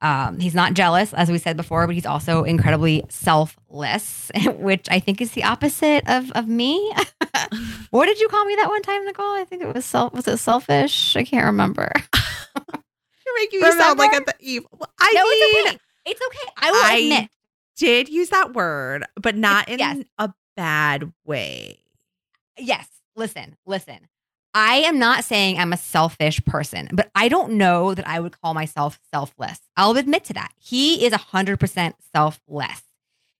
A: Um, he's not jealous, as we said before, but he's also incredibly selfless, which I think is the opposite of of me. what did you call me that one time, Nicole? I think it was self. Was it selfish? I can't remember.
B: You're making me sound like a
A: Remember?
B: the evil. I
A: no,
B: mean,
A: it's okay. It's okay. I will
B: I-
A: admit.
B: did use that word, but not in
A: Yes.
B: a bad way.
A: Yes. Listen. Listen. I am not saying I'm a selfish person, but I don't know that I would call myself selfless. I'll admit to that. He is 100% selfless.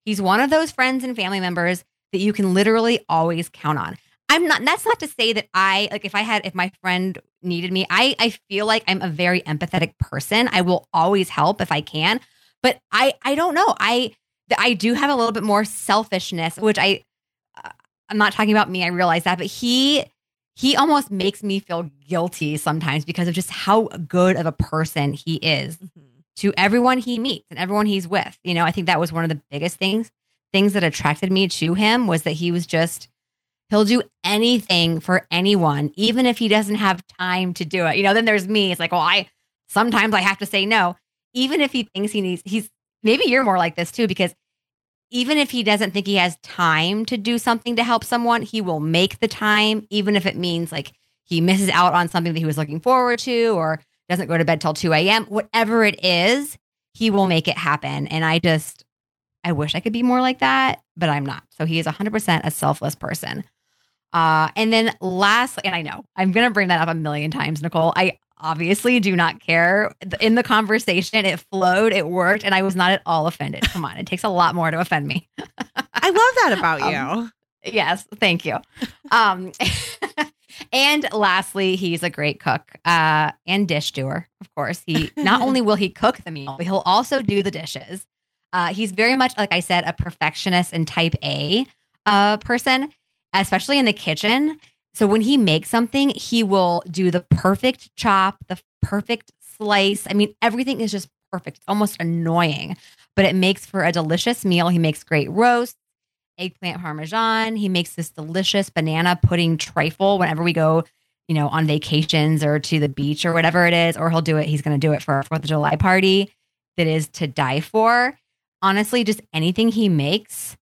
A: He's one of those friends and family members that you can literally always count on. I'm not, that's not to say that I, like, if I had, if my friend needed me, I, I feel like I'm a very empathetic person. I will always help if I can, but I, I don't know. I, I do have a little bit more selfishness, which I, uh, I'm not talking about me. I realize that, but he, he almost makes me feel guilty sometimes because of just how good of a person he is
B: Mm-hmm.
A: to everyone he meets and everyone he's with. You know, I think that was one of the biggest things things that attracted me to him was that he was just he'll do anything for anyone even if he doesn't have time to do it. You know, then there's me. It's like, well, I sometimes I have to say no even if he thinks he needs he's maybe you're more like this too because even if he doesn't think he has time to do something to help someone, he will make the time, even if it means like he misses out on something that he was looking forward to or doesn't go to bed till 2 a.m. Whatever it is, he will make it happen. And I just, I wish I could be more like that, but I'm not. So he is 100% a selfless person. Uh, and then lastly, and I know I'm going to bring that up a million times, Nicole. I obviously do not care. In the conversation, it flowed, it worked, and I was not at all offended. Come on, it takes a lot more to offend me.
B: I love that about
A: Um,
B: you.
A: Yes, thank you. Um, and lastly, he's a great cook uh, and dish doer. Of course, he not only will he cook the meal, but he'll also do the dishes. Uh, he's very much, like I said, a perfectionist and type A uh, person, especially in the kitchen. So when he makes something, he will do the perfect chop, the perfect slice. I mean, everything is just perfect. It's almost annoying, but it makes for a delicious meal. He makes great roast eggplant parmesan. He makes this delicious banana pudding trifle whenever we go, you know, on vacations or to the beach or whatever it is, or he'll do it. He's going to do it for our Fourth of July party that is to die for. Honestly, just anything he makes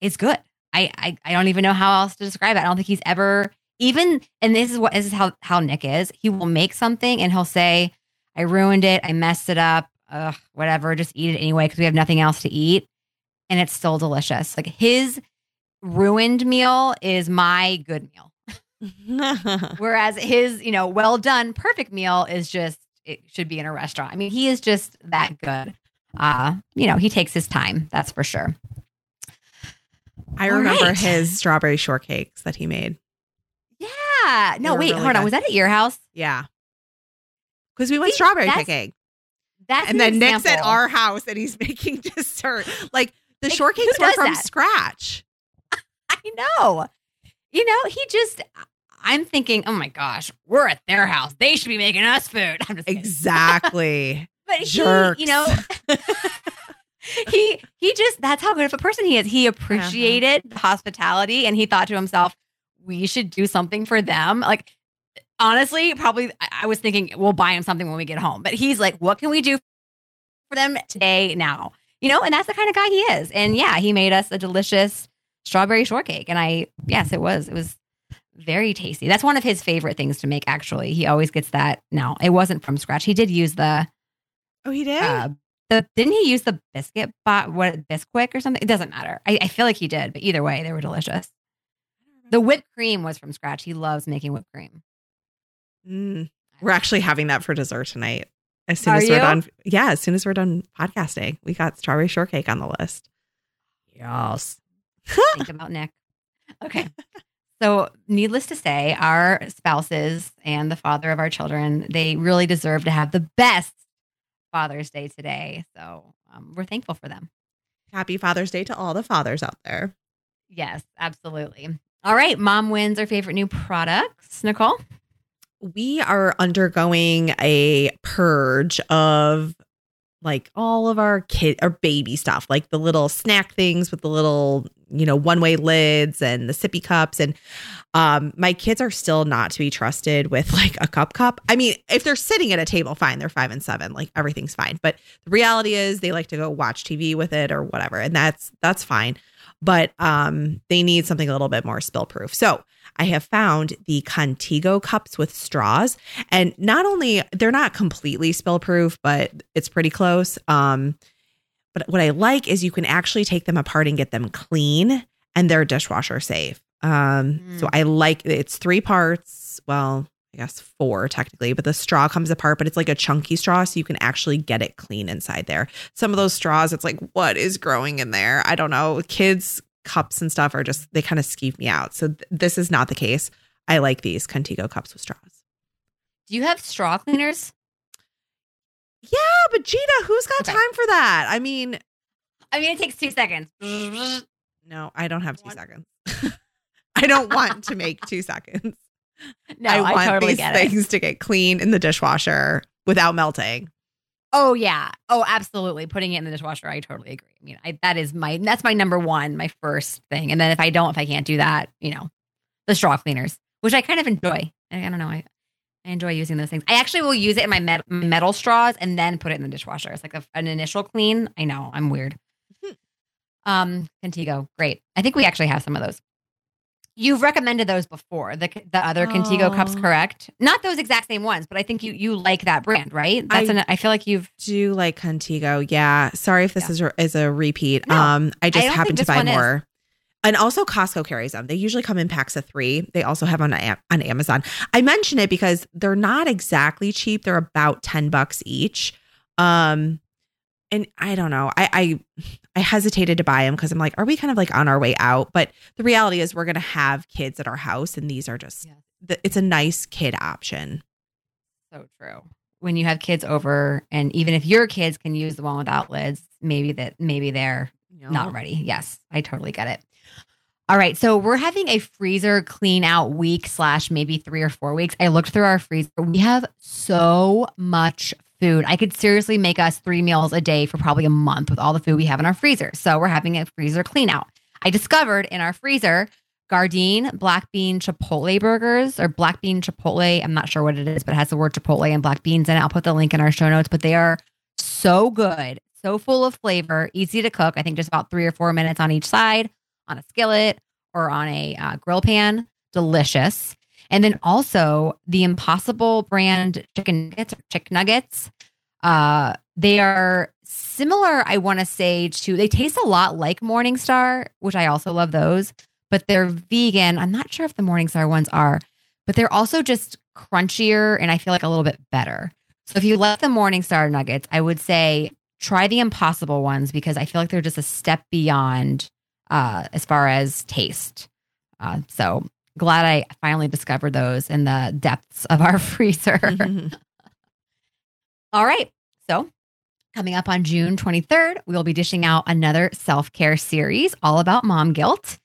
A: is good. I, I I don't even know how else to describe it. I don't think he's ever even. And this is what this is how how Nick is. He will make something and he'll say, "I ruined it. I messed it up. Ugh, whatever. Just eat it anyway because we have nothing else to eat." and it's still delicious. Like his ruined meal is my good meal. Whereas his, you know, well done, perfect meal is just it should be in a restaurant. I mean, he is just that good. Uh, you know, he takes his time, that's for sure.
B: I
A: All
B: remember
A: right.
B: his strawberry shortcakes that he made.
A: Yeah. No, wait,
B: really
A: hold on. Was that at your house?
B: Yeah. Because we went
A: See,
B: strawberry
A: that's-
B: picking.
A: That's
B: And
A: an
B: then Nick's at our house and he's making dessert. Like the
A: Like,
B: shortcakes were from
A: that?
B: scratch.
A: I know. You know, he just I'm thinking, oh my gosh, we're at their house. They should be making us food. I'm just.
B: Exactly.
A: But he,
B: Jerks.
A: you know, he he just that's how good of a person he is. He appreciated the hospitality and he thought to himself, we should do something for them. Like honestly, probably I I was thinking we'll buy him something when we get home. But he's like, what can we do for them today now? You know, and that's the kind of guy he is. And yeah, he made us a delicious strawberry shortcake. And I yes, it was. It was very tasty. That's one of his favorite things to make, actually. He always gets that. No, it wasn't from scratch. He did use the
B: oh, he did?
A: uh, the didn't he use the biscuit bot what Bisquick or something? It doesn't matter. I, I feel like he did, but either way, they were delicious. The whipped cream was from scratch. He loves making whipped cream.
B: Mm. We're actually having that for dessert tonight. As soon
A: Are
B: as we're
A: you?
B: done. Yeah, as soon as we're done podcasting, we got strawberry shortcake on the list.
A: Yes. Think about Nick. Okay. So, needless to say, our spouses and the father of our children, they really deserve to have the best Father's Day today. So, um, we're thankful for them.
B: Happy Father's Day to all the fathers out there.
A: Yes, absolutely. All right. Mom wins our favorite new products. Nicole?
B: we are undergoing a purge of like all of our kid or baby stuff, like the little snack things with the little, you know, one way lids and the sippy cups. And um, my kids are still not to be trusted with like a cup cup. I mean, if they're sitting at a table, fine, they're five and seven, like everything's fine. But the reality is they like to go watch TV with it or whatever. And that's that's fine. But um, they need something a little bit more spill proof. So I have found the Contigo cups with straws. And not only they're not completely spill proof, but it's pretty close. Um, but what I like is you can actually take them apart and get them clean and they're dishwasher safe. Um,
A: Mm.
B: so I like it's three parts. Well, I guess four technically, but the straw comes apart, but it's like a chunky straw, so you can actually get it clean inside there. Some of those straws, it's like, what is growing in there? I don't know. Kids' cups and stuff are just they kind of skeeve me out. So th- this is not the case. I like these Contigo cups with straws.
A: Do you have straw cleaners?
B: Yeah, but Gina, who's got
A: Okay.
B: time for that? I mean,
A: I mean, it takes two seconds.
B: no, I don't have two
A: What?
B: seconds. I don't want to make two seconds.
A: No,
B: I
A: I,
B: want
A: totally
B: these things to get clean in the dishwasher without melting.
A: Oh yeah. Oh, absolutely. Putting it in the dishwasher, I totally agree. I mean, I, that is my that's my number one, my first thing. And then if I don't, if I can't do that, you know, the straw cleaners, which I kind of enjoy. I, I don't know. I, I enjoy using those things. I actually will use it in my met- metal straws and then put it in the dishwasher. It's like a, an initial clean. I know I'm weird.
B: Hmm.
A: Um, Contigo, great. I think we actually have some of those. You've recommended those before. The the other Contigo cups,
B: Oh.
A: correct? Not those exact same ones, but I think you you like that brand, right? That's
B: I-
A: an. I feel like you've
B: Do like Contigo? Yeah. Sorry if this
A: Yeah.
B: is a, is a repeat.
A: No,
B: um, I just
A: don't
B: happen to buy
A: one is.
B: more. And also Costco carries them. They usually come in packs of three. They also have on on Amazon. I mention it because they're not exactly cheap. They're about ten bucks each. Um, and I don't know. I I, I hesitated to buy them because I'm like, are we kind of like on our way out? But the reality is, we're gonna have kids at our house, and these are just.
A: Yeah.
B: the- It's a nice kid option.
A: So true. When you have kids over, and even if your kids can use the one without lids, maybe that maybe they're not ready. Yes, I totally get it. All right, so we're having a freezer clean out week slash maybe three or four weeks. I looked through our freezer. We have so much food. I could seriously make us three meals a day for probably a month with all the food we have in our freezer. So we're having a freezer clean out. I discovered in our freezer Gardein black bean chipotle burgers or black bean chipotle. I'm not sure what it is, but it has the word chipotle and black beans in it. I'll put the link in our show notes, but they are so good, so full of flavor, easy to cook. I think just about three or four minutes on each side on a skillet or on a uh, grill pan. Delicious. And then also the Impossible brand chicken nuggets chick nuggets. Uh, they are similar, I want to say, to they taste a lot like Morningstar, which I also love those, but they're vegan. I'm not sure if the Morningstar ones are, but they're also just crunchier and I feel like a little bit better. So if you like the Morningstar nuggets, I would say try the Impossible ones because I feel like they're just a step beyond uh, as far as taste. Uh, so glad I finally discovered those in the depths of our freezer. Mm-hmm. All right. So, coming up on June 23rd, we will be dishing out another self care series all about mom guilt.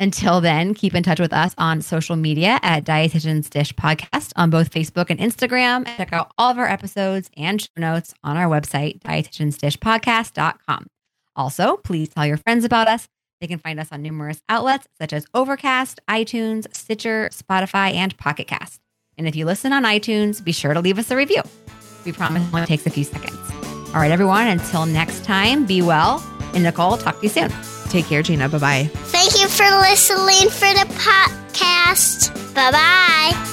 A: Until then, keep in touch with us on social media at Dietitian's Dish Podcast on both Facebook and Instagram. And check out all of our episodes and show notes on our website, dietitiansdishpodcast.com. Also, please tell your friends about us. They can find us on numerous outlets such as Overcast, iTunes, Stitcher, Spotify, and Pocket Cast. And if you listen on iTunes, be sure to leave us a review. We promise it only takes a few seconds. All right, everyone, until next time, be well. And Nicole, talk to you soon.
B: Take care, Gina. Bye bye.
C: Thank you for listening for the podcast. Bye bye.